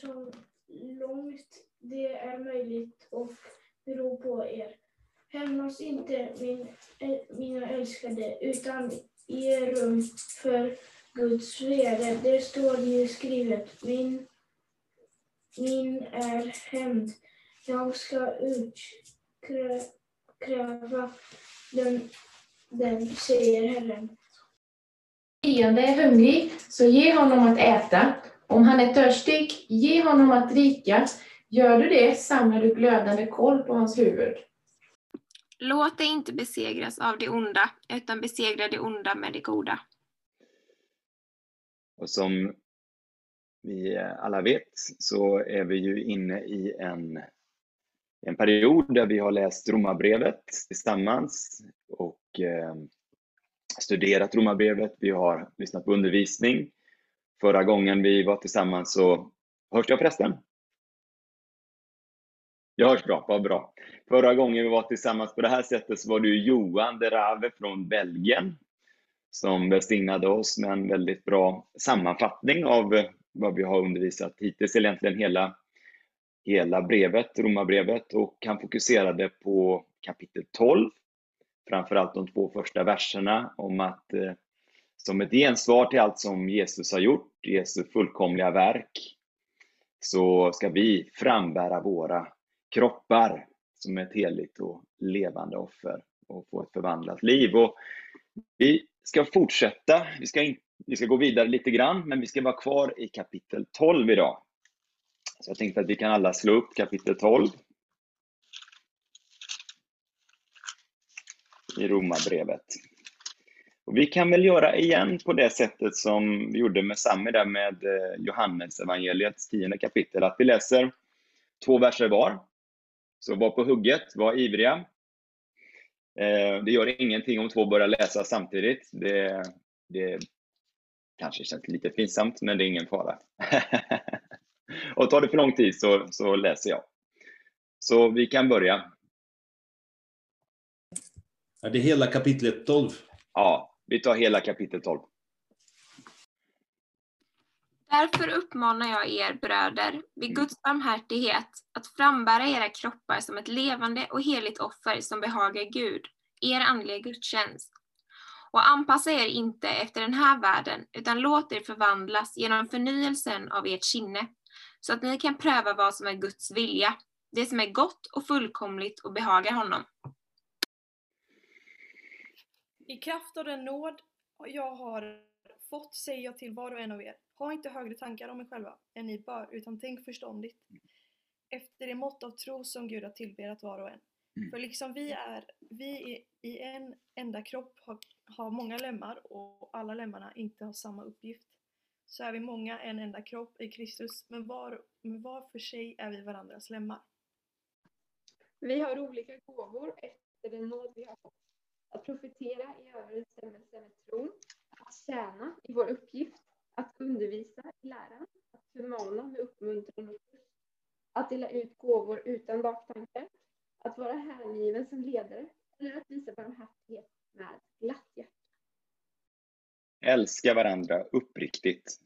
så långt det är möjligt och beror på er. Hämnas inte, min, mina älskade, utan ge rum för Guds vrede. Det står ju skrivet. Min, min är hämnd. Jag ska utkräva den, den, säger Herren. Fienden är hungrig, så ge honom att äta. Om han är törstig, ge honom att dricka. Gör du det samlar du glödande kol på hans huvud. Låt dig inte besegras av det onda, utan besegra det onda med det goda. Och som vi alla vet så är vi ju inne i en, en period där vi har läst Romarbrevet tillsammans och eh, studerat Romarbrevet. Vi har lyssnat på undervisning. Förra gången vi var tillsammans så, hörs jag förresten? Jag hörs bra, vad bra. Förra gången vi var tillsammans på det här sättet så var det Johan de Rave från Belgien som välsignade oss med en väldigt bra sammanfattning av vad vi har undervisat hittills, eller egentligen hela, hela brevet, romabrevet, och han fokuserade på kapitel 12, framförallt de två första verserna om att eh, som ett gensvar till allt som Jesus har gjort, Jesu fullkomliga verk, så ska vi frambära våra kroppar som ett heligt och levande offer och få ett förvandlat liv. Och vi ska fortsätta, vi ska, in, vi ska gå vidare lite grann, men vi ska vara kvar i kapitel 12 idag. Så jag tänkte att vi kan alla slå upp kapitel 12 i Romarbrevet. Och vi kan väl göra igen på det sättet som vi gjorde med Sami där med eh, Johannes evangeliets tionde kapitel, att vi läser två verser var. Så var på hugget, var ivriga. Eh, det gör ingenting om två börjar läsa samtidigt. Det, det kanske känns lite pinsamt, men det är ingen fara. Och tar det för lång tid så, så läser jag. Så vi kan börja. Är det hela kapitlet 12? Ja, vi tar hela kapitel 12. Därför uppmanar jag er bröder, vid Guds barmhärtighet, att frambära era kroppar som ett levande och heligt offer som behagar Gud, er andliga gudstjänst. Och anpassa er inte efter den här världen, utan låt er förvandlas genom förnyelsen av ert sinne, så att ni kan pröva vad som är Guds vilja, det som är gott och fullkomligt och behagar honom. I kraft av den nåd jag har fått säger jag till var och en av er, ha inte högre tankar om er själva än ni bör, utan tänk förståndigt. Efter det mått av tro som Gud har tillbedat var och en. Mm. För liksom vi är, vi är i en enda kropp har, har många lemmar och alla lemmarna inte har samma uppgift. Så är vi många en enda kropp i Kristus, men var, men var för sig är vi varandras lemmar. Vi har olika gåvor efter den nåd vi har fått. Att profetera i överensstämmelse med tron, att tjäna i vår uppgift, att undervisa i läran, att förmana med uppmuntran och tröst, att dela ut gåvor utan baktankar, att vara hängiven som ledare eller att visa barmhärtighet med glatt hjärta. Älska varandra uppriktigt.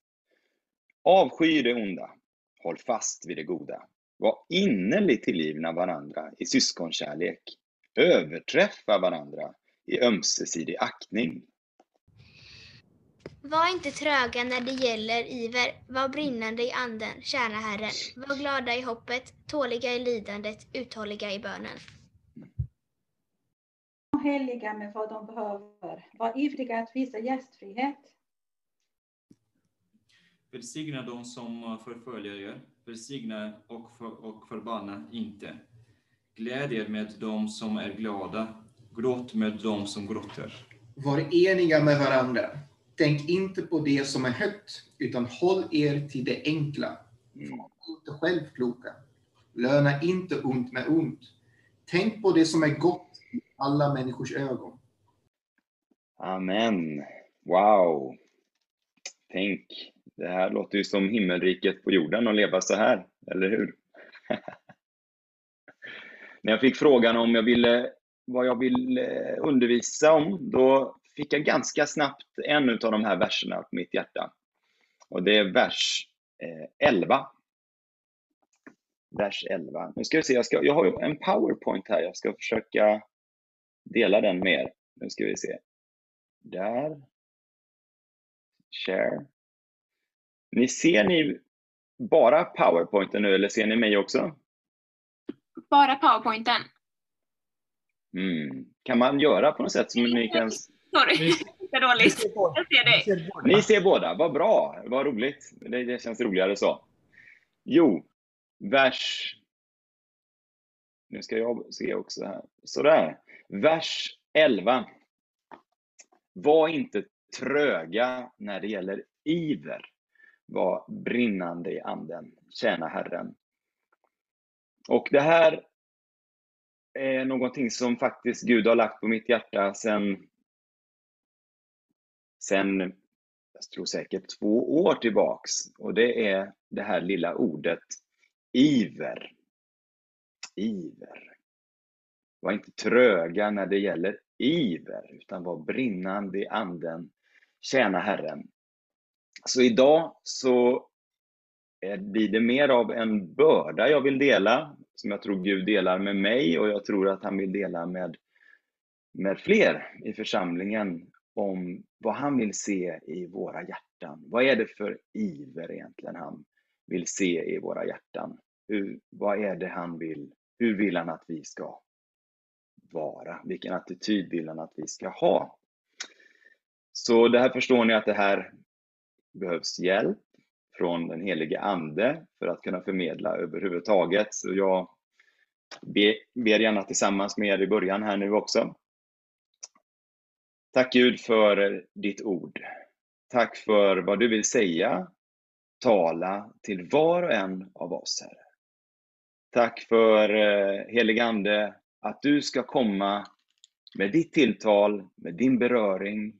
Avsky det onda. Håll fast vid det goda. Var innerligt tillgivna varandra i syskonkärlek. Överträffa varandra i ömsesidig aktning. Var inte tröga när det gäller iver, var brinnande i anden, tjäna Herren. Var glada i hoppet, tåliga i lidandet, uthålliga i bönen. Var heliga med vad de behöver. Var ivriga att visa gästfrihet. Välsigna de som förföljer er, välsigna och, för, och förbanna inte. Gläd er med dem som är glada, gråt med dem som gråter. Var eniga med varandra. Tänk inte på det som är högt, utan håll er till det enkla. Var inte självkloka. Löna inte ont med ont. Tänk på det som är gott i alla människors ögon. Amen. Wow. Tänk, det här låter ju som himmelriket på jorden att leva så här, eller hur? När jag fick frågan om jag ville, vad jag vill eh, undervisa om, då fick jag ganska snabbt en av de här verserna på mitt hjärta. Och det är vers eh, 11. vers 11. Nu ska vi se, jag, ska, jag har ju en powerpoint här, jag ska försöka dela den med er. Nu ska vi se. Där. Share. Ni ser ni bara powerpointen nu eller ser ni mig också? Bara powerpointen. Mm. Kan man göra på något sätt som ni kan... Sorry, det är dåligt. Jag ser dig. Ni ser båda, vad bra, vad roligt. Det, det känns roligare så. Jo, vers... Nu ska jag se också här. Sådär. Vers 11. Var inte tröga när det gäller iver. Var brinnande i anden. Tjäna Herren. Och det här är någonting som faktiskt Gud har lagt på mitt hjärta sen, sen jag tror säkert två år tillbaks. Och det är det här lilla ordet iver. Iver. Var inte tröga när det gäller iver, utan var brinnande i anden. Tjäna Herren. Så idag så blir det mer av en börda jag vill dela, som jag tror Gud delar med mig och jag tror att han vill dela med, med fler i församlingen om vad han vill se i våra hjärtan. Vad är det för iver egentligen han vill se i våra hjärtan? Hur, vad är det han vill, hur vill han att vi ska vara? Vilken attityd vill han att vi ska ha? Så det här förstår ni att det här behövs hjälp från den helige Ande för att kunna förmedla överhuvudtaget. Så jag ber gärna tillsammans med er i början här nu också. Tack Gud för ditt ord. Tack för vad du vill säga, tala till var och en av oss, Herre. Tack för eh, helige Ande, att du ska komma med ditt tilltal, med din beröring,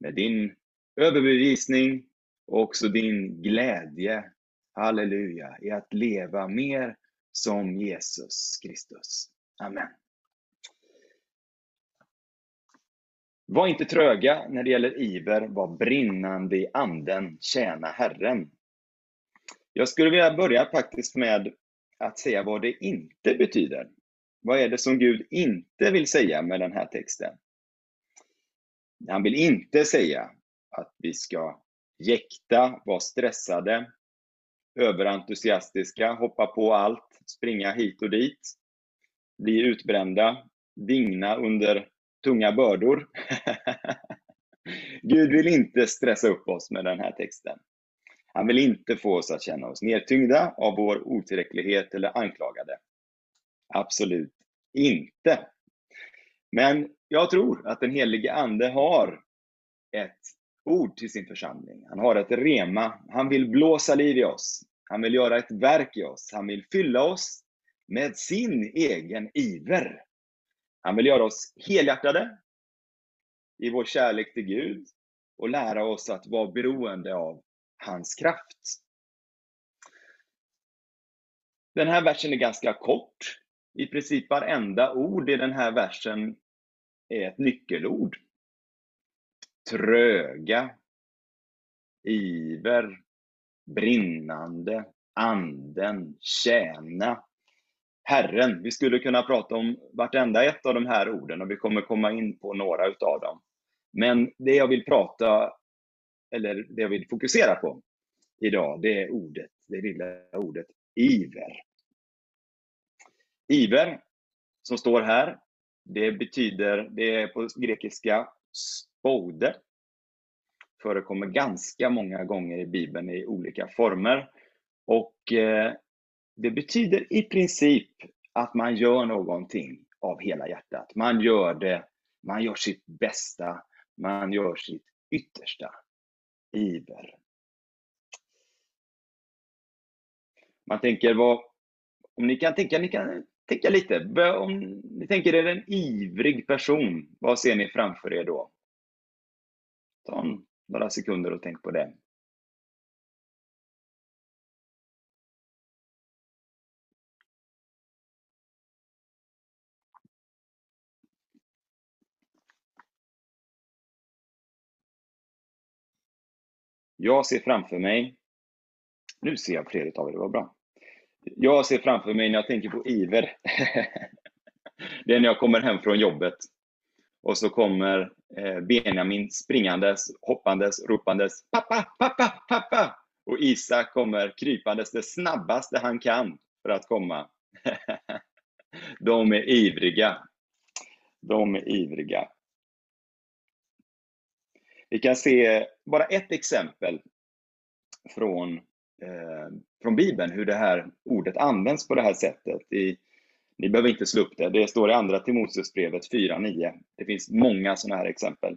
med din överbevisning och också din glädje, halleluja, i att leva mer som Jesus Kristus. Amen. Var inte tröga när det gäller iver, var brinnande i anden, tjäna Herren. Jag skulle vilja börja faktiskt med att säga vad det inte betyder. Vad är det som Gud inte vill säga med den här texten? Han vill inte säga att vi ska jäkta, vara stressade, överentusiastiska, hoppa på allt, springa hit och dit, bli utbrända, digna under tunga bördor. Gud vill inte stressa upp oss med den här texten. Han vill inte få oss att känna oss nedtyngda av vår otillräcklighet eller anklagade. Absolut inte. Men jag tror att den helige Ande har ett ord till sin församling. Han har ett rema. Han vill blåsa liv i oss. Han vill göra ett verk i oss. Han vill fylla oss med sin egen iver. Han vill göra oss helhjärtade i vår kärlek till Gud och lära oss att vara beroende av hans kraft. Den här versen är ganska kort. I princip varenda ord i den här versen är ett nyckelord tröga, iver, brinnande, anden, tjäna, Herren. Vi skulle kunna prata om vartenda ett av de här orden och vi kommer komma in på några utav dem. Men det jag vill prata, eller det jag vill fokusera på idag, det är ordet, det lilla ordet iver. Iver, som står här, det betyder, det är på grekiska spode förekommer ganska många gånger i Bibeln i olika former. Och eh, det betyder i princip att man gör någonting av hela hjärtat. Man gör det, man gör sitt bästa, man gör sitt yttersta. Iver. Man tänker vad, om ni kan tänka, ni kan tänka lite, om ni tänker er en ivrig person, vad ser ni framför er då? Ta några sekunder och tänk på det. Jag ser framför mig, nu ser jag fler av er, det var bra. Jag ser framför mig när jag tänker på iver, det är när jag kommer hem från jobbet och så kommer eh, Benjamin springandes, hoppandes, ropandes pappa, pappa, pappa! Och Isak kommer krypandes det snabbaste han kan för att komma. De är ivriga. De är ivriga. Vi kan se bara ett exempel från, eh, från Bibeln, hur det här ordet används på det här sättet. I, ni behöver inte slå upp det, det står i Andra Timoteusbrevet 4.9. Det finns många sådana här exempel.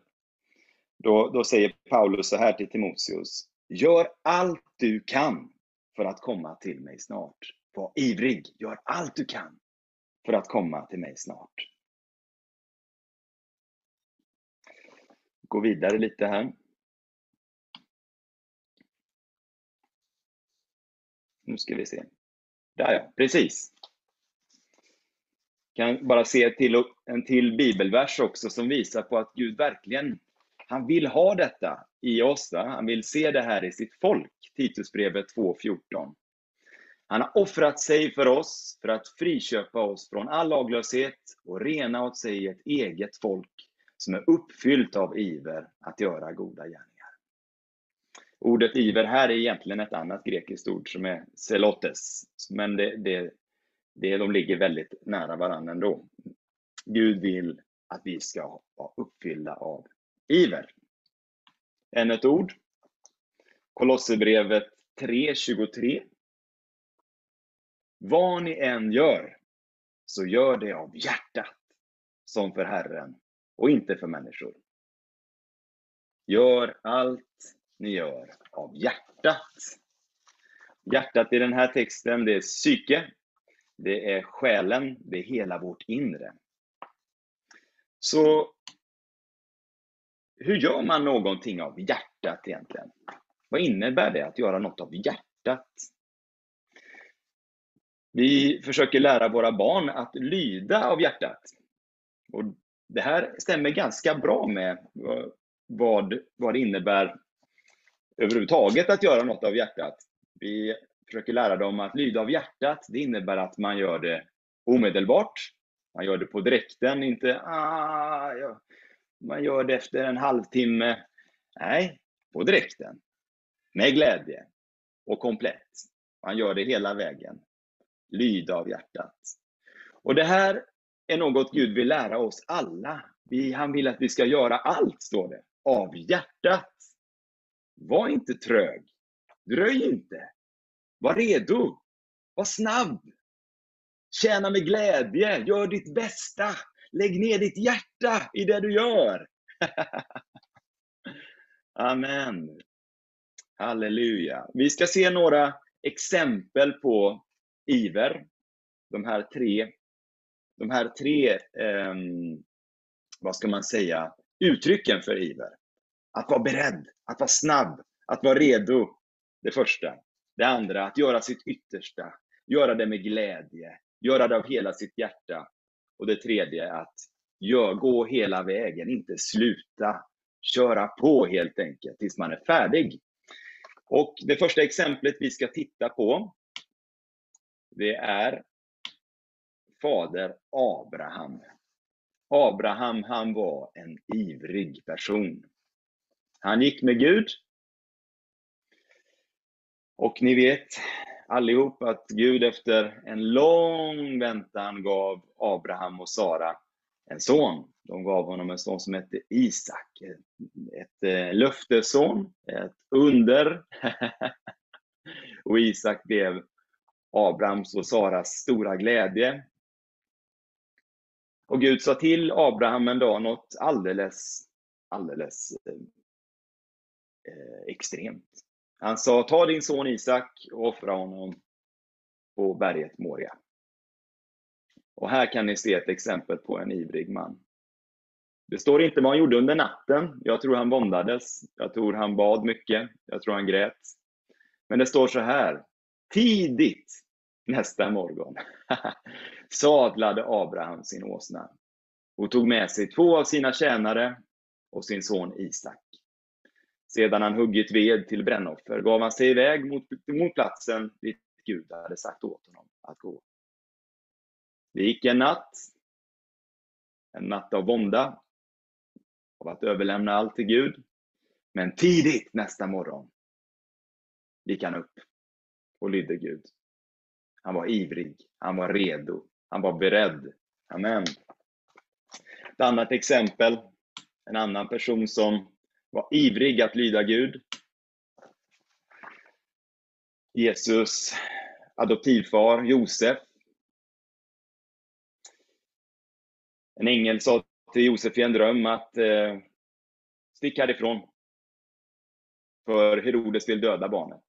Då, då säger Paulus så här till Timoteus. Gör allt du kan för att komma till mig snart. Var ivrig, gör allt du kan för att komma till mig snart. Gå vidare lite här. Nu ska vi se. Där ja, precis. Kan bara se till, en till bibelvers också som visar på att Gud verkligen, han vill ha detta i oss. Va? Han vill se det här i sitt folk. Titusbrevet 2.14. Han har offrat sig för oss för att friköpa oss från all laglöshet och rena åt sig ett eget folk som är uppfyllt av iver att göra goda gärningar. Ordet iver här är egentligen ett annat grekiskt ord som är selotes, men det, det, det, de ligger väldigt nära varandra ändå. Gud vill att vi ska vara uppfyllda av iver. Ännu ett ord. Kolosserbrevet 3.23. Vad ni än gör, så gör det av hjärtat, som för Herren och inte för människor. Gör allt ni gör av hjärtat. Hjärtat i den här texten, det är psyke, det är själen, det är hela vårt inre. Så hur gör man någonting av hjärtat egentligen? Vad innebär det att göra något av hjärtat? Vi försöker lära våra barn att lyda av hjärtat. Och det här stämmer ganska bra med vad, vad det innebär överhuvudtaget att göra något av hjärtat. Vi försöker lära dem att lyda av hjärtat. Det innebär att man gör det omedelbart. Man gör det på direkten, inte ah, ja. man gör det efter en halvtimme. Nej, på direkten. Med glädje och komplett. Man gör det hela vägen. Lyda av hjärtat. Och det här är något Gud vill lära oss alla. Vi, han vill att vi ska göra allt, står det, av hjärtat. Var inte trög. Dröj inte. Var redo. Var snabb. Tjäna med glädje. Gör ditt bästa. Lägg ner ditt hjärta i det du gör. Amen. Halleluja. Vi ska se några exempel på iver. De här tre, de här tre eh, vad ska man säga, uttrycken för iver. Att vara beredd, att vara snabb, att vara redo. Det första. Det andra, att göra sitt yttersta. Göra det med glädje. Göra det av hela sitt hjärta. Och det tredje, att gör, gå hela vägen, inte sluta. Köra på helt enkelt tills man är färdig. Och det första exemplet vi ska titta på, det är fader Abraham. Abraham, han var en ivrig person. Han gick med Gud. Och ni vet allihop att Gud efter en lång väntan gav Abraham och Sara en son. De gav honom en son som hette Isak. Ett ett eh, löftesson, ett under. och Isak blev Abrahams och Saras stora glädje. Och Gud sa till Abraham en dag något alldeles, alldeles eh, eh extremt. Han sa, ta din son Isak och offra honom på berget Moria. Och här kan ni se ett exempel på en ivrig man. Det står inte vad han gjorde under natten. Jag tror han våndades. Jag tror han bad mycket. Jag tror han grät. Men det står så här. Tidigt nästa morgon sadlade Abraham sin åsna och tog med sig två av sina tjänare och sin son Isak. Sedan han huggit ved till brännoffer gav han sig iväg mot, mot platsen dit Gud hade sagt åt honom att gå. Det gick en natt, en natt av vånda, av att överlämna allt till Gud. Men tidigt nästa morgon gick han upp och lydde Gud. Han var ivrig, han var redo, han var beredd. Amen. Ett annat exempel, en annan person som var ivrig att lyda Gud. Jesus adoptivfar Josef. En ängel sa till Josef i en dröm att eh, stick härifrån. För Herodes vill döda barnet.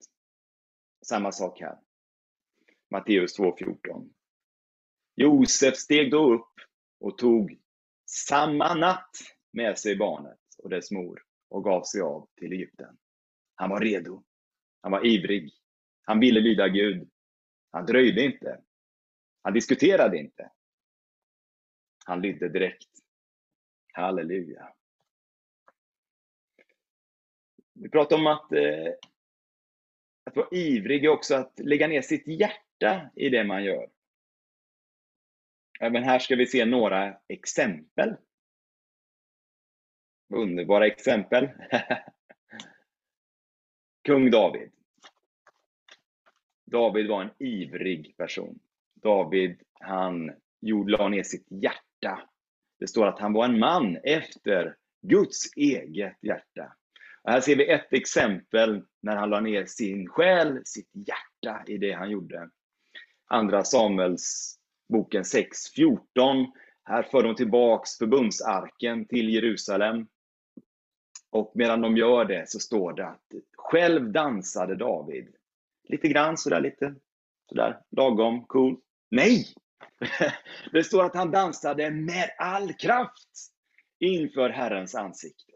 Samma sak här. Matteus 2.14. Josef steg då upp och tog samma natt med sig barnet och dess mor och gav sig av till Egypten. Han var redo. Han var ivrig. Han ville lyda Gud. Han dröjde inte. Han diskuterade inte. Han lydde direkt. Halleluja. Vi pratar om att, eh, att vara ivrig är också att lägga ner sitt hjärta i det man gör. Även här ska vi se några exempel. Underbara exempel. Kung David. David var en ivrig person. David, han la ner sitt hjärta. Det står att han var en man efter Guds eget hjärta. Och här ser vi ett exempel när han la ner sin själ, sitt hjärta i det han gjorde. Andra Samuels boken 6.14. Här för de tillbaks förbundsarken till Jerusalem. Och medan de gör det så står det att själv dansade David. Lite grann sådär lite, sådär lagom cool. Nej! Det står att han dansade med all kraft inför Herrens ansikte.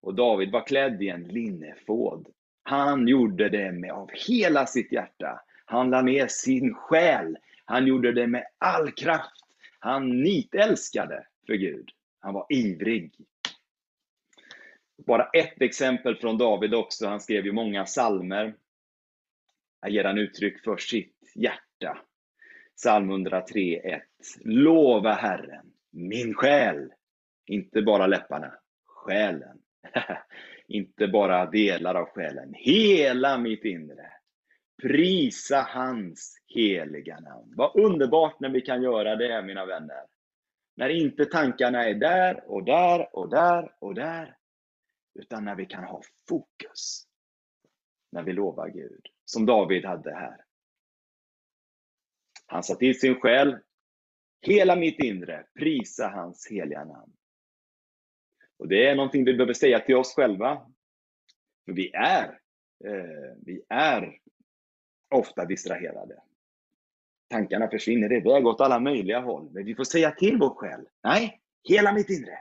Och David var klädd i en linnefåd. Han gjorde det med av hela sitt hjärta. Han la ner sin själ. Han gjorde det med all kraft. Han nitälskade för Gud. Han var ivrig. Bara ett exempel från David också. Han skrev ju många salmer. Här ger han uttryck för sitt hjärta. Psalm 103.1. Lova Herren, min själ. Inte bara läpparna, själen. Inte bara delar av själen, hela mitt inre. Prisa hans heliga namn. Vad underbart när vi kan göra det, mina vänner. När inte tankarna är där och där och där och där. Utan när vi kan ha fokus. När vi lovar Gud. Som David hade här. Han sa till sin själ, hela mitt inre, prisa hans heliga namn. Och det är någonting vi behöver säga till oss själva. För vi är, eh, vi är ofta distraherade. Tankarna försvinner iväg åt alla möjliga håll. Men vi får säga till vår själ, nej, hela mitt inre.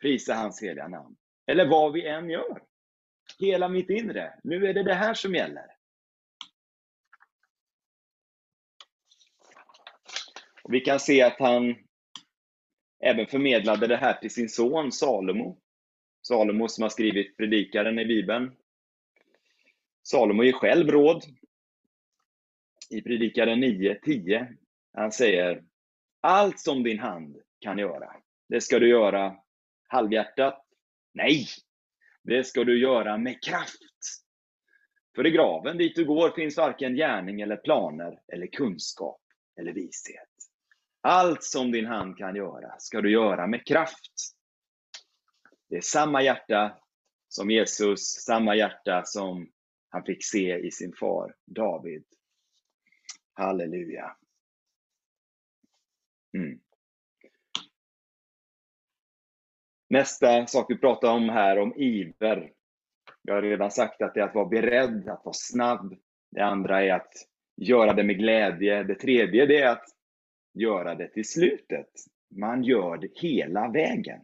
Prisa hans heliga namn. Eller vad vi än gör. Hela mitt inre. Nu är det det här som gäller. Och vi kan se att han även förmedlade det här till sin son Salomo. Salomo som har skrivit Predikaren i Bibeln. Salomo ger själv råd i Predikaren 9.10. Han säger Allt som din hand kan göra, det ska du göra halvhjärtat. Nej, det ska du göra med kraft. För i graven dit du går finns varken gärning eller planer eller kunskap eller vishet. Allt som din hand kan göra ska du göra med kraft. Det är samma hjärta som Jesus, samma hjärta som han fick se i sin far David. Halleluja. Mm. Nästa sak vi pratar om här, om iver. Jag har redan sagt att det är att vara beredd, att vara snabb. Det andra är att göra det med glädje. Det tredje det är att göra det till slutet. Man gör det hela vägen.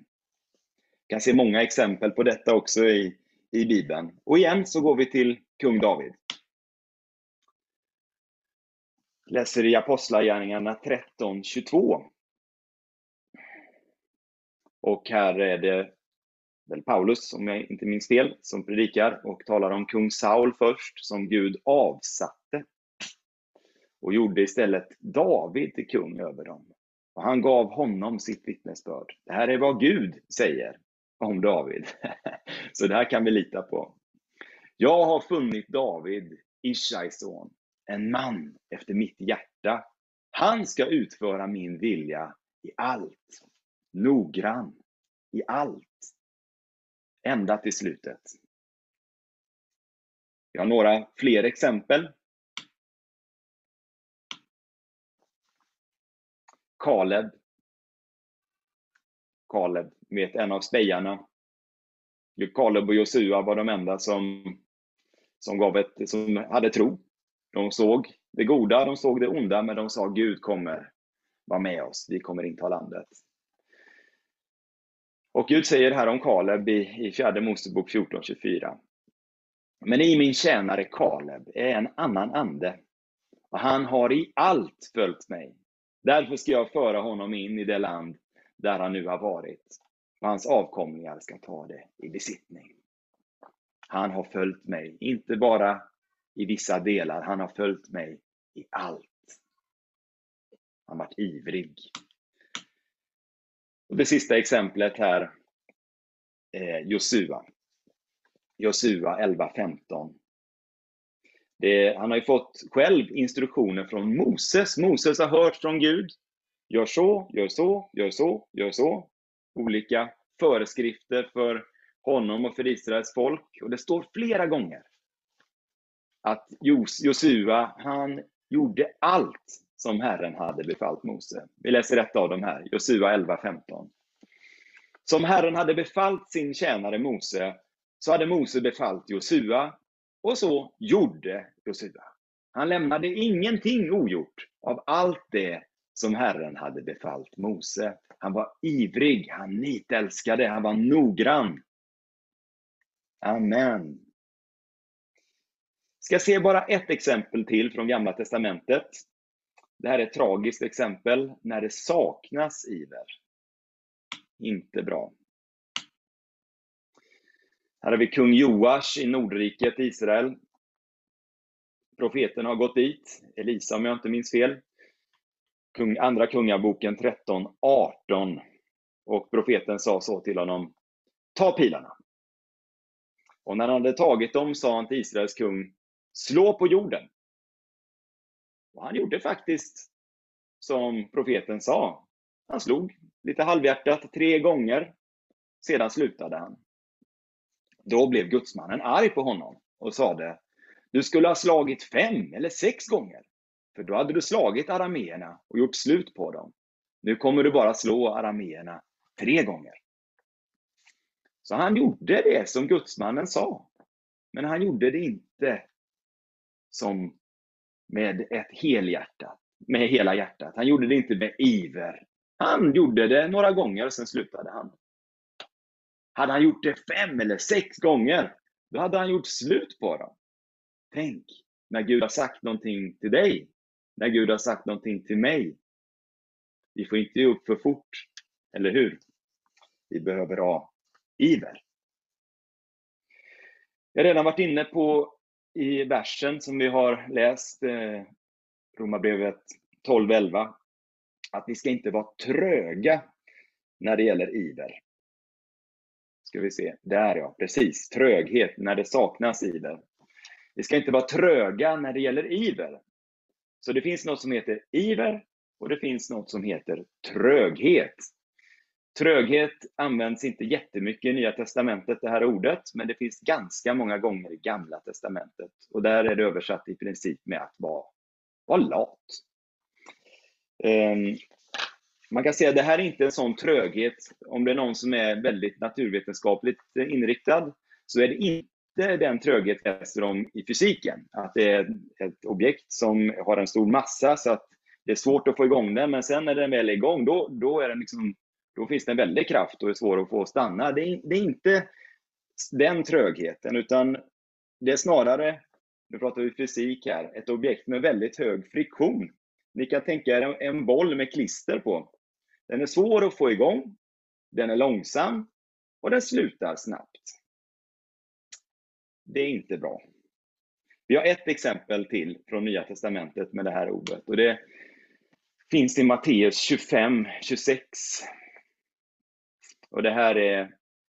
Vi kan se många exempel på detta också i, i Bibeln. Och igen så går vi till kung David. Läser i Apostlagärningarna 13.22. Och här är det väl Paulus, om jag inte minns fel, som predikar och talar om kung Saul först, som Gud avsatte och gjorde istället David till kung över dem. Och han gav honom sitt vittnesbörd. Det här är vad Gud säger om David. Så det här kan vi lita på. Jag har funnit David, Ishais son, en man efter mitt hjärta. Han ska utföra min vilja i allt. Noggrann i allt. Ända till slutet. Jag har några fler exempel. Kaleb. Kaleb, vet en av spejarna. Kaleb och Josua var de enda som, som, gav ett, som hade tro. De såg det goda, de såg det onda, men de sa Gud kommer vara med oss, vi kommer inta landet. Och Gud säger här om Kaleb i, i fjärde Mosebok 14.24. Men i min tjänare Kaleb är en annan ande, och han har i allt följt mig. Därför ska jag föra honom in i det land där han nu har varit, och hans avkomlingar ska ta det i besittning. Han har följt mig, inte bara i vissa delar, han har följt mig i allt. Han har varit ivrig. Och det sista exemplet här eh, Josua. Josua 11.15. Han har ju fått själv instruktioner från Moses. Moses har hört från Gud. Gör så, gör så, gör så, gör så. Olika föreskrifter för honom och för Israels folk. Och det står flera gånger att Josua, han gjorde allt som Herren hade befallt Mose. Vi läser ett av dem här, Josua 11.15. Som Herren hade befallt sin tjänare Mose, så hade Mose befallt Josua, och så gjorde Josua. Han lämnade ingenting ogjort av allt det som Herren hade befallt Mose. Han var ivrig, han nitälskade, han var noggrann. Amen. Ska se bara ett exempel till från Gamla Testamentet. Det här är ett tragiskt exempel när det saknas iver. Inte bra. Här har vi kung Joash i Nordriket, Israel. Profeten har gått dit, Elisa om jag inte minns fel. Kung, andra Kungaboken 13, 18. Och profeten sa så till honom, ta pilarna. Och när han hade tagit dem sa han till Israels kung, slå på jorden. Och han gjorde faktiskt som profeten sa. Han slog lite halvhjärtat tre gånger. Sedan slutade han. Då blev gudsmannen arg på honom och sade, du skulle ha slagit fem eller sex gånger, för då hade du slagit arameerna och gjort slut på dem. Nu kommer du bara slå arameerna tre gånger. Så han gjorde det som gudsmannen sa, men han gjorde det inte som med ett helhjärtat, med hela hjärtat. Han gjorde det inte med iver. Han gjorde det några gånger, sen slutade han. Hade han gjort det fem eller sex gånger, då hade han gjort slut på dem. Tänk, när Gud har sagt någonting till dig, när Gud har sagt någonting till mig. Vi får inte ge upp för fort, eller hur? Vi behöver ha iver. Jag har redan varit inne på i versen som vi har läst, eh, Romarbrevet 12.11, att vi ska inte vara tröga när det gäller iver. Ska vi se, där ja, precis, tröghet när det saknas iver. Vi ska inte vara tröga när det gäller iver. Så det finns något som heter iver och det finns något som heter tröghet. Tröghet används inte jättemycket i Nya Testamentet, det här ordet, men det finns ganska många gånger i Gamla Testamentet. Och där är det översatt i princip med att vara, vara lat. Um, man kan säga att det här är inte en sån tröghet, om det är någon som är väldigt naturvetenskapligt inriktad, så är det inte den tröghet vi läser om i fysiken. Att det är ett objekt som har en stor massa så att det är svårt att få igång den, men sen när den väl är igång, då, då är den liksom då finns det en väldig kraft och är svår att få stanna. Det är, det är inte den trögheten, utan det är snarare, nu pratar vi fysik här, ett objekt med väldigt hög friktion. Ni kan tänka er en, en boll med klister på. Den är svår att få igång, den är långsam och den slutar snabbt. Det är inte bra. Vi har ett exempel till från Nya Testamentet med det här ordet och det finns i Matteus 25, 26. Och det här är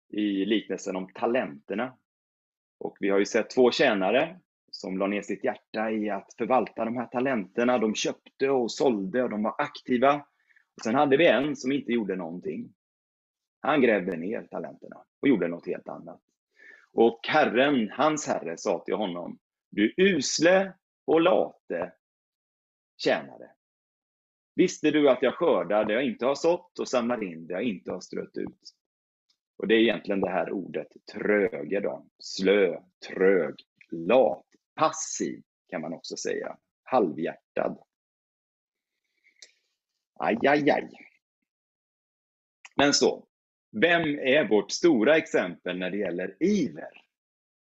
i liknelsen om talenterna. Och vi har ju sett två tjänare som la ner sitt hjärta i att förvalta de här talenterna. De köpte och sålde och de var aktiva. Och sen hade vi en som inte gjorde någonting. Han grävde ner talenterna och gjorde något helt annat. Och Herren, hans herre, sa till honom, du usle och late tjänare. Visste du att jag skördar det jag inte har sått och samlar in det jag inte har strött ut? Och det är egentligen det här ordet tröge då. Slö, trög, lat, passiv kan man också säga. Halvhjärtad. Aj, aj, aj. Men så, vem är vårt stora exempel när det gäller iver?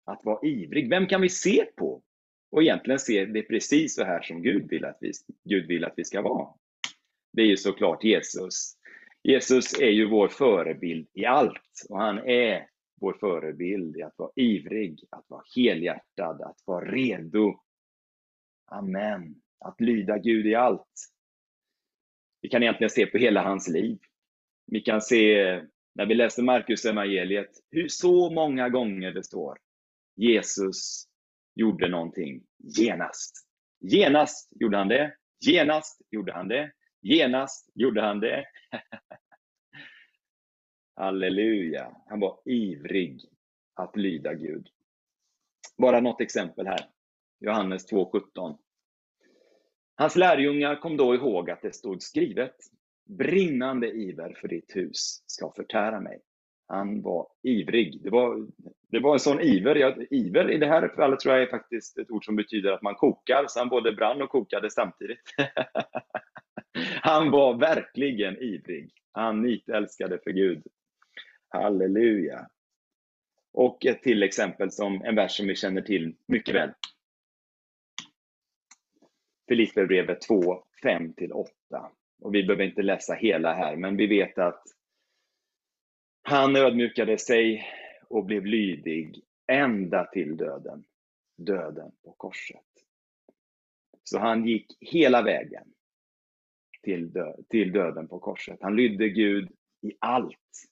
Att vara ivrig. Vem kan vi se på? Och egentligen se det precis så här som Gud vill att vi, Gud vill att vi ska vara. Det är ju såklart Jesus. Jesus är ju vår förebild i allt och han är vår förebild i att vara ivrig, att vara helhjärtad, att vara redo. Amen. Att lyda Gud i allt. Vi kan egentligen se på hela hans liv. Vi kan se när vi läser Markus evangeliet hur så många gånger det står Jesus gjorde någonting genast. Genast gjorde han det. Genast gjorde han det. Genast gjorde han det. Halleluja. Han var ivrig att lyda Gud. Bara något exempel här. Johannes 2.17. Hans lärjungar kom då ihåg att det stod skrivet brinnande iver för ditt hus ska förtära mig. Han var ivrig. Det var, det var en sån iver. Ja, iver i det här fallet tror jag är faktiskt ett ord som betyder att man kokar, så han både brann och kokade samtidigt. han var verkligen ivrig. Han nitälskade för Gud. Halleluja. Och ett till exempel som en vers som vi känner till mycket väl. Filipperbrevet 2, 5-8. Och vi behöver inte läsa hela här, men vi vet att han ödmjukade sig och blev lydig ända till döden. Döden på korset. Så han gick hela vägen till, dö till döden på korset. Han lydde Gud i allt.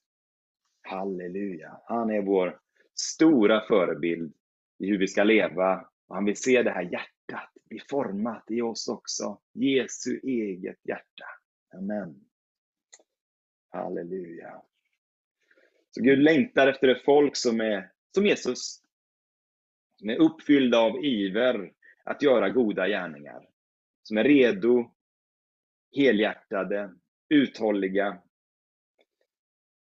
Halleluja. Han är vår stora förebild i hur vi ska leva. Och han vill se det här hjärtat bli format i oss också. Jesu eget hjärta. Amen. Halleluja. Så Gud längtar efter ett folk som är som Jesus. Som är uppfyllda av iver att göra goda gärningar. Som är redo, helhjärtade, uthålliga.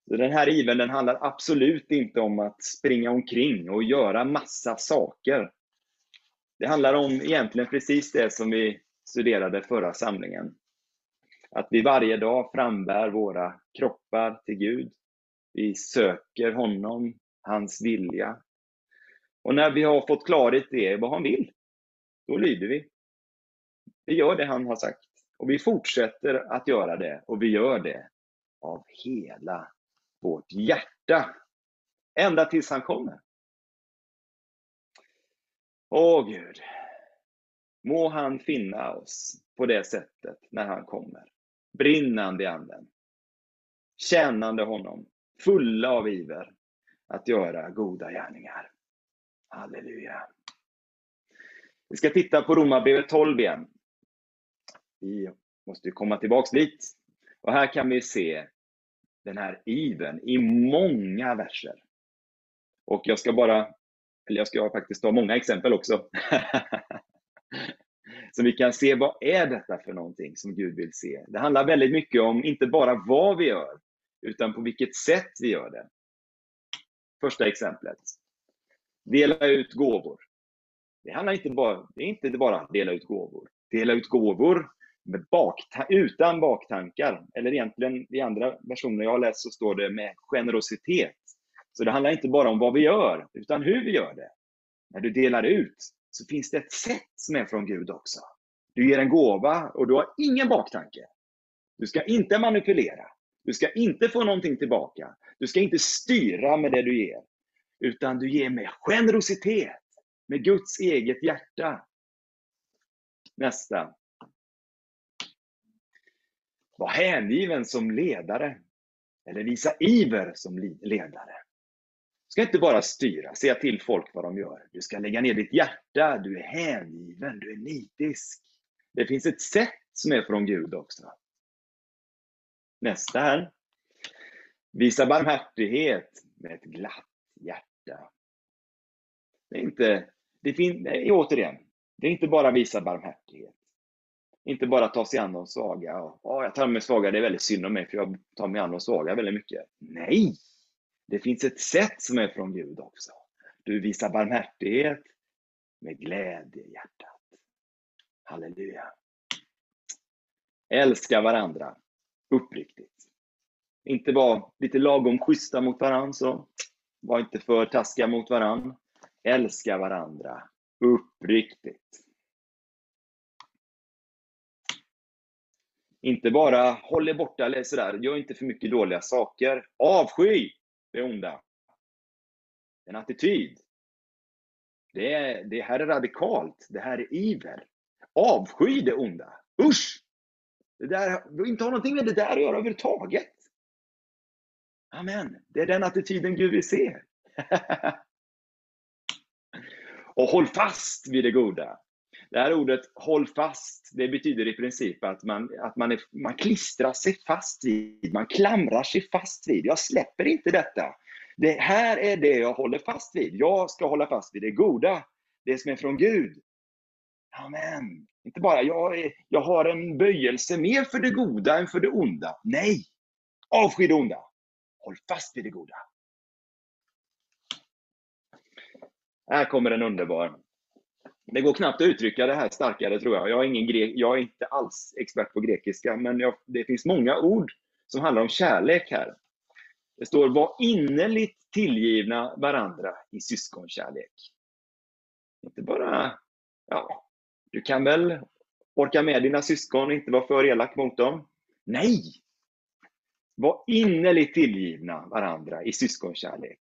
Så den här ivern den handlar absolut inte om att springa omkring och göra massa saker. Det handlar om egentligen precis det som vi studerade förra samlingen. Att vi varje dag frambär våra kroppar till Gud. Vi söker honom, hans vilja. Och när vi har fått klarhet i vad han vill, då lyder vi. Vi gör det han har sagt. Och vi fortsätter att göra det och vi gör det av hela vårt hjärta. Ända tills han kommer. Åh Gud, må han finna oss på det sättet när han kommer. Brinnande i anden. Tjänande honom. Fulla av iver att göra goda gärningar. Halleluja. Vi ska titta på Romarbrevet 12 igen. Vi måste ju komma tillbaks dit. Och här kan vi se den här iven i många verser. Och jag ska bara, eller jag ska faktiskt ta många exempel också. Så vi kan se vad är detta för någonting som Gud vill se. Det handlar väldigt mycket om inte bara vad vi gör, utan på vilket sätt vi gör det. Första exemplet. Dela ut gåvor. Det handlar inte bara, det är inte bara att dela ut gåvor. Dela ut gåvor med bakta utan baktankar. Eller egentligen i andra versioner jag har läst så står det med generositet. Så det handlar inte bara om vad vi gör, utan hur vi gör det. När du delar ut så finns det ett sätt som är från Gud också. Du ger en gåva och du har ingen baktanke. Du ska inte manipulera. Du ska inte få någonting tillbaka. Du ska inte styra med det du ger. Utan du ger med generositet. med Guds eget hjärta. Nästa. Var hängiven som ledare. Eller visa iver som ledare. Du ska inte bara styra, säga till folk vad de gör. Du ska lägga ner ditt hjärta, du är hängiven, du är nitisk. Det finns ett sätt som är från Gud också. Nästa här. Visa barmhärtighet med ett glatt hjärta. Det är inte, det fin, nej, återigen, det är inte bara visa barmhärtighet. Inte bara ta sig an de svaga. Ja, jag tar mig svaga, det är väldigt synd om mig för jag tar mig an de svaga väldigt mycket. Nej! Det finns ett sätt som är från Gud också. Du visar barmhärtighet med glädje i hjärtat. Halleluja. Älska varandra uppriktigt. Inte vara lite lagom schyssta mot varandra, så var inte för taskiga mot varandra. Älska varandra uppriktigt. Inte bara håll er borta eller sådär, gör inte för mycket dåliga saker. Avsky det onda. En attityd. Det, är, det här är radikalt. Det här är iver. Avsky det onda. Usch! Det där vill inte ha någonting med det där att göra överhuvudtaget. Amen. Det är den attityden Gud vill se. Och håll fast vid det goda. Det här ordet håll fast, det betyder i princip att man, att man, är, man klistrar sig fast vid, man klamrar sig fast vid. Jag släpper inte detta. Det här är det jag håller fast vid. Jag ska hålla fast vid det goda, det som är från Gud. Amen. Inte bara, jag, är, jag har en böjelse mer för det goda än för det onda. Nej! Avsky det onda. Håll fast vid det goda. Här kommer en underbar. Det går knappt att uttrycka det här starkare tror jag. Jag är, ingen grek, jag är inte alls expert på grekiska, men jag, det finns många ord som handlar om kärlek här. Det står var innerligt tillgivna varandra i syskonkärlek. Inte bara, ja, du kan väl orka med dina syskon och inte vara för elak mot dem? Nej! Var innerligt tillgivna varandra i syskonkärlek.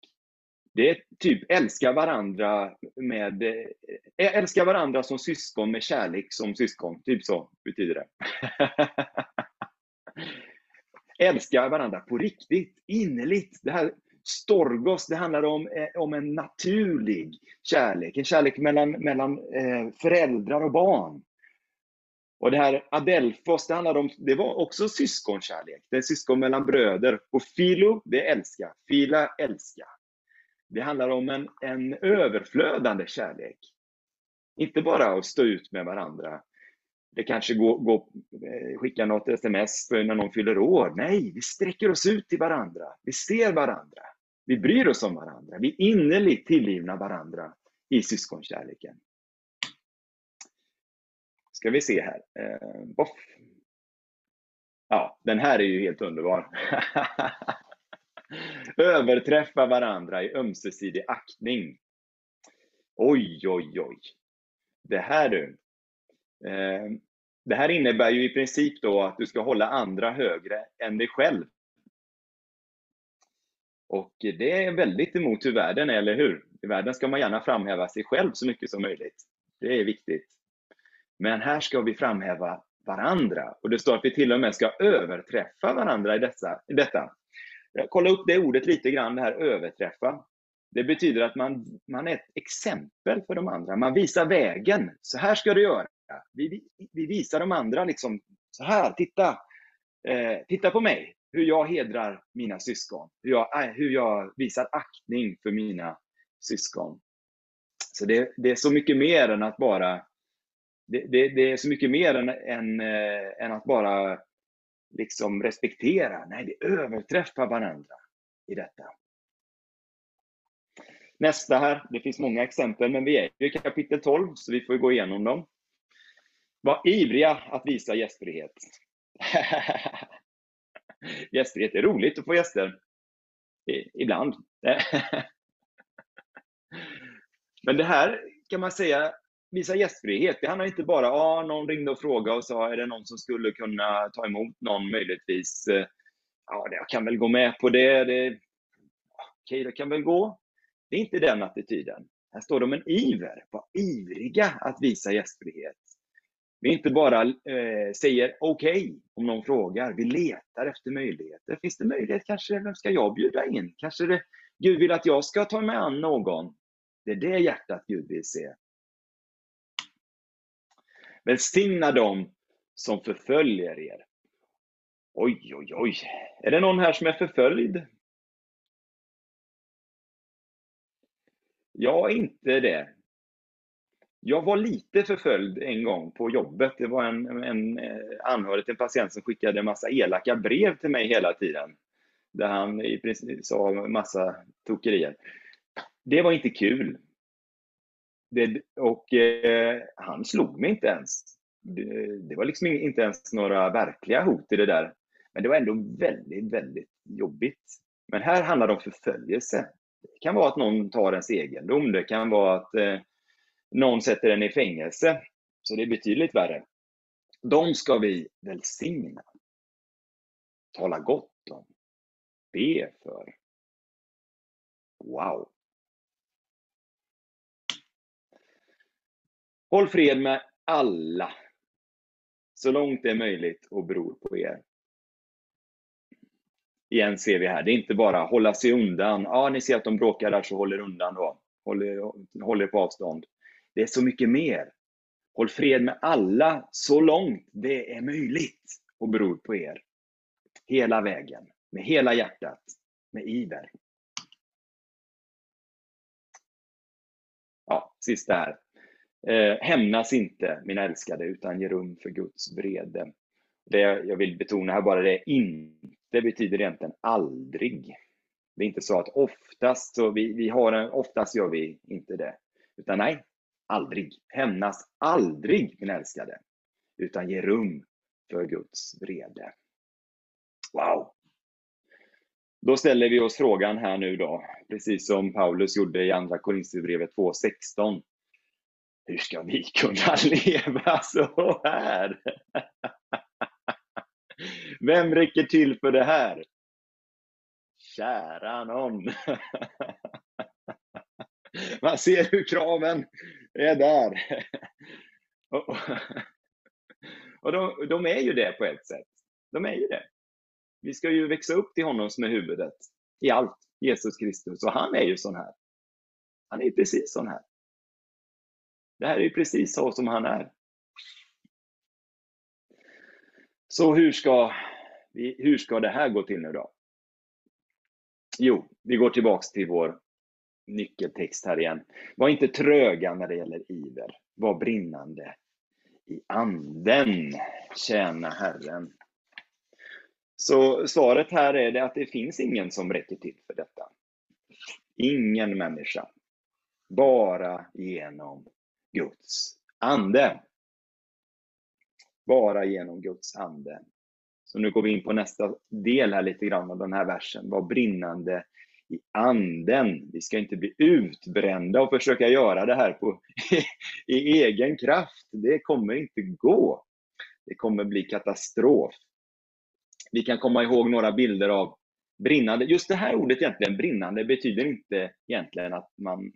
Det är typ älska varandra med eh, älska varandra som syskon med kärlek som syskon. Typ så betyder det. älska varandra på riktigt, innerligt. Det här storgos, det handlar om, eh, om en naturlig kärlek. En kärlek mellan, mellan eh, föräldrar och barn. Och det här adelfos, det handlar om, det var också syskonkärlek. Det är syskon mellan bröder. Och filo, det är älska. Fila, älska. Det handlar om en, en överflödande kärlek. Inte bara att stå ut med varandra. Det kanske går, går eh, skicka något sms när någon fyller år. Nej, vi sträcker oss ut till varandra. Vi ser varandra. Vi bryr oss om varandra. Vi är innerligt tillgivna varandra i syskonkärleken. Ska vi se här. Eh, boff. Ja, den här är ju helt underbar. Överträffa varandra i ömsesidig aktning. Oj, oj, oj. Det här du. Ehm, det här innebär ju i princip då att du ska hålla andra högre än dig själv. Och det är väldigt emot hur världen är, eller hur? I världen ska man gärna framhäva sig själv så mycket som möjligt. Det är viktigt. Men här ska vi framhäva varandra. Och det står att vi till och med ska överträffa varandra i, dessa, i detta. Kolla upp det ordet lite grann, det här överträffa. Det betyder att man, man är ett exempel för de andra. Man visar vägen. Så här ska du göra. Vi, vi visar de andra liksom, så här, titta. Eh, titta på mig, hur jag hedrar mina syskon. Hur jag, eh, hur jag visar aktning för mina syskon. Så det, det, är så mycket mer än att bara det, det, det är så mycket mer än, än, äh, än att bara liksom respektera. Nej, vi överträffar varandra i detta. Nästa här, det finns många exempel, men vi är i kapitel 12, så vi får gå igenom dem. Var ivriga att visa gästfrihet. gästfrihet, det är roligt att få gäster. Ibland. men det här kan man säga visa gästfrihet. Det handlar inte bara om ah, någon ringde och frågade och sa, är det någon som skulle kunna ta emot någon möjligtvis? Eh, ja, jag kan väl gå med på det. det Okej, okay, det kan väl gå. Det är inte den attityden. Här står de en iver. Var ivriga att visa gästfrihet. Vi inte bara eh, säger okej okay, om någon frågar. Vi letar efter möjligheter. Finns det möjlighet kanske, vem ska jag bjuda in? Kanske det, Gud vill att jag ska ta mig an någon. Det är det hjärtat Gud vill se. Välsigna dem som förföljer er. Oj, oj, oj. Är det någon här som är förföljd? Jag är inte det. Jag var lite förföljd en gång på jobbet. Det var en, en eh, anhörig till en patient som skickade en massa elaka brev till mig hela tiden. Där han i princip sa massa tokerier. Det var inte kul. Det, och eh, han slog mig inte ens. Det, det, var liksom inte ens några verkliga hot i det där. Men det var ändå väldigt, väldigt jobbigt. Men här handlar det om förföljelse. Det kan vara att någon tar ens egendom. Det kan vara att eh, någon sätter en i fängelse. Så det är betydligt värre. De ska vi välsigna. Tala gott om. Be för. Wow! Håll fred med alla, så långt det är möjligt och beror på er. Igen ser vi här, det är inte bara hålla sig undan. Ja, ni ser att de bråkar där, så håller undan då. Håller, håller på avstånd. Det är så mycket mer. Håll fred med alla så långt det är möjligt och beror på er. Hela vägen, med hela hjärtat, med iver. Ja, sista här. Eh, hämnas inte, mina älskade, utan ge rum för Guds vrede. Det jag vill betona här bara, det inte betyder egentligen aldrig. Det är inte så att oftast, så vi, vi har en, oftast gör vi inte det. Utan nej, aldrig. Hämnas aldrig, min älskade. Utan ge rum för Guds vrede. Wow! Då ställer vi oss frågan här nu då, precis som Paulus gjorde i Andra Korinthierbrevet 2.16. Hur ska vi kunna leva så här? Vem räcker till för det här? Kära någon. Man ser hur kraven är där. Och de, de är ju det på ett sätt. De är ju det. Vi ska ju växa upp till honom som är huvudet i allt, Jesus Kristus. Och han är ju sån här. Han är ju precis sån här. Det här är ju precis så som han är. Så hur ska, hur ska det här gå till nu då? Jo, vi går tillbaks till vår nyckeltext här igen. Var inte tröga när det gäller iver. Var brinnande i anden. Tjäna Herren. Så svaret här är det att det finns ingen som räcker till för detta. Ingen människa. Bara genom Guds ande. Bara genom Guds ande. Så nu går vi in på nästa del här lite grann av den här versen. Var brinnande i anden. Vi ska inte bli utbrända och försöka göra det här på, i egen kraft. Det kommer inte gå. Det kommer bli katastrof. Vi kan komma ihåg några bilder av brinnande. Just det här ordet egentligen, brinnande, betyder inte egentligen att, man,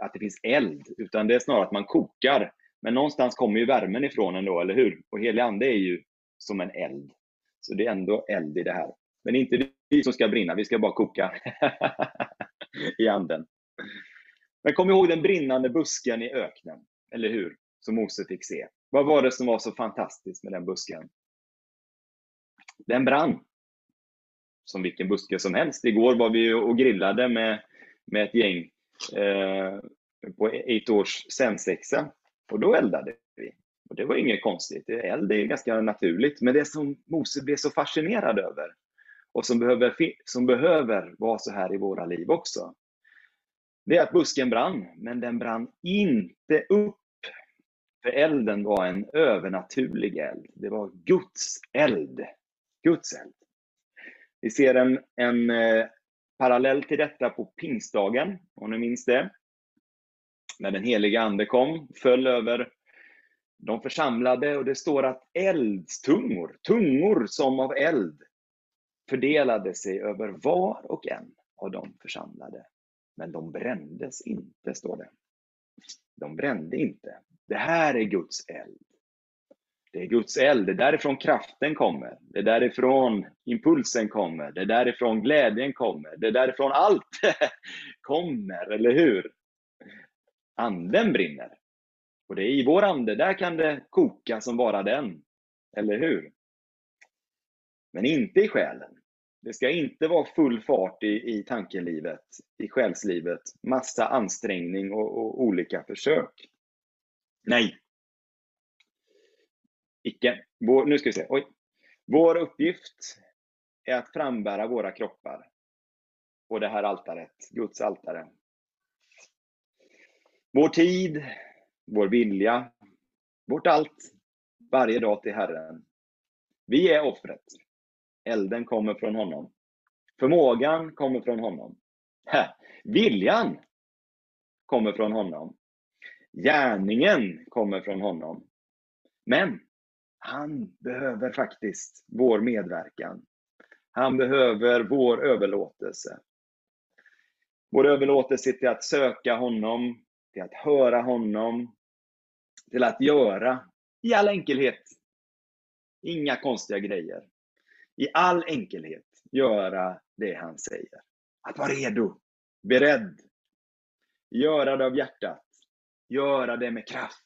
att det finns eld, utan det är snarare att man kokar. Men någonstans kommer ju värmen ifrån ändå, eller hur? Och helig ande är ju som en eld. Så det är ändå eld i det här. Men det är inte vi som ska brinna, vi ska bara koka i anden. Men kom ihåg den brinnande busken i öknen, eller hur? Som Mose fick se. Vad var det som var så fantastiskt med den busken? Den brann. Som vilken buske som helst. Igår var vi och grillade med, med ett gäng eh, på e- ett års svensexa. Och då eldade vi. Och det var inget konstigt. Eld är ganska naturligt. Men det som Mose blev så fascinerad över och som behöver, som behöver vara så här i våra liv också. Det är att busken brann, men den brann inte upp. För elden var en övernaturlig eld. Det var Guds eld. Guds eld. Vi ser en, en eh, Parallellt parallell till detta på pingstdagen, om ni minns det. När den heliga Ande kom, föll över de församlade och det står att eldstungor, tungor som av eld, fördelade sig över var och en av de församlade. Men de brändes inte, står det. de brände inte. Det här är Guds eld. Det är Guds eld, det är därifrån kraften kommer. Det är därifrån impulsen kommer. Det är därifrån glädjen kommer. Det är därifrån allt kommer, eller hur? Anden brinner. Och det är i vår ande, där kan det koka som bara den. Eller hur? Men inte i själen. Det ska inte vara full fart i, i tankelivet, i själslivet, massa ansträngning och, och olika försök. Nej. Icke. Vår, nu ska vi se. Oj. Vår uppgift är att frambära våra kroppar på det här altaret, Guds altare. Vår tid, vår vilja, vårt allt, varje dag till Herren. Vi är offret. Elden kommer från honom. Förmågan kommer från honom. Viljan kommer från honom. Gärningen kommer från honom. Men han behöver faktiskt vår medverkan. Han behöver vår överlåtelse. Vår överlåtelse till att söka honom, till att höra honom, till att göra i all enkelhet. Inga konstiga grejer. I all enkelhet göra det han säger. Att vara redo, beredd. Göra det av hjärtat. Göra det med kraft.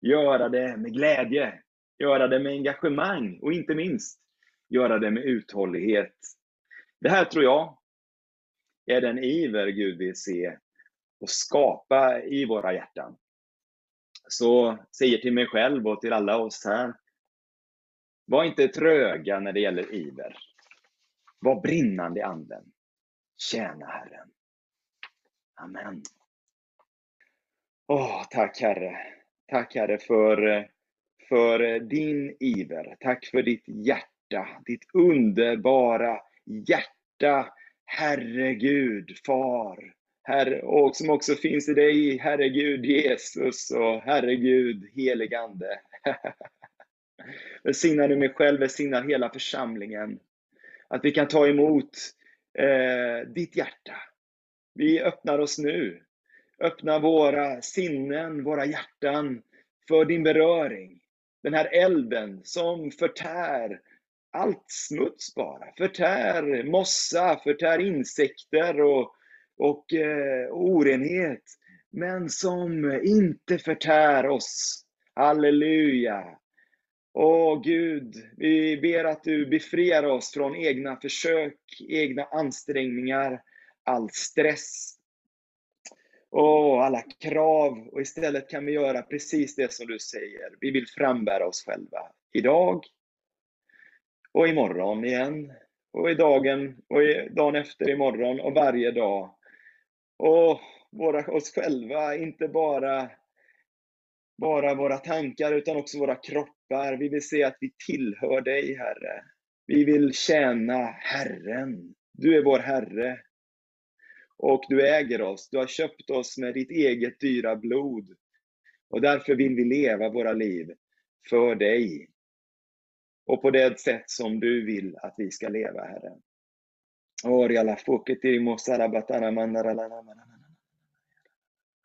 Göra det med glädje. Göra det med engagemang och inte minst göra det med uthållighet. Det här tror jag är den iver Gud vill se och skapa i våra hjärtan. Så säger till mig själv och till alla oss här, var inte tröga när det gäller iver. Var brinnande i anden. Tjäna Herren. Amen. Åh, tack Herre. Tack Herre för, eh, för eh, din iver. Tack för ditt hjärta, ditt underbara hjärta. Herregud, Far. Herre, och som också finns i dig, Herregud Jesus och Herregud heligande. Välsigna nu mig själv, välsigna hela församlingen. Att vi kan ta emot eh, ditt hjärta. Vi öppnar oss nu. Öppna våra sinnen, våra hjärtan för din beröring. Den här elden som förtär allt smuts bara. Förtär mossa, förtär insekter och, och eh, orenhet. Men som inte förtär oss. Halleluja! Åh Gud, vi ber att du befriar oss från egna försök, egna ansträngningar, all stress, och alla krav. Och istället kan vi göra precis det som du säger. Vi vill frambära oss själva. Idag och imorgon igen. Och i dagen och i dagen efter imorgon och varje dag. Och våra, oss själva, inte bara, bara våra tankar utan också våra kroppar. Vi vill se att vi tillhör dig, Herre. Vi vill tjäna Herren. Du är vår Herre. Och du äger oss. Du har köpt oss med ditt eget dyra blod. Och därför vill vi leva våra liv för dig. Och på det sätt som du vill att vi ska leva, Herre. Ori alla fuket i mosara batana mandara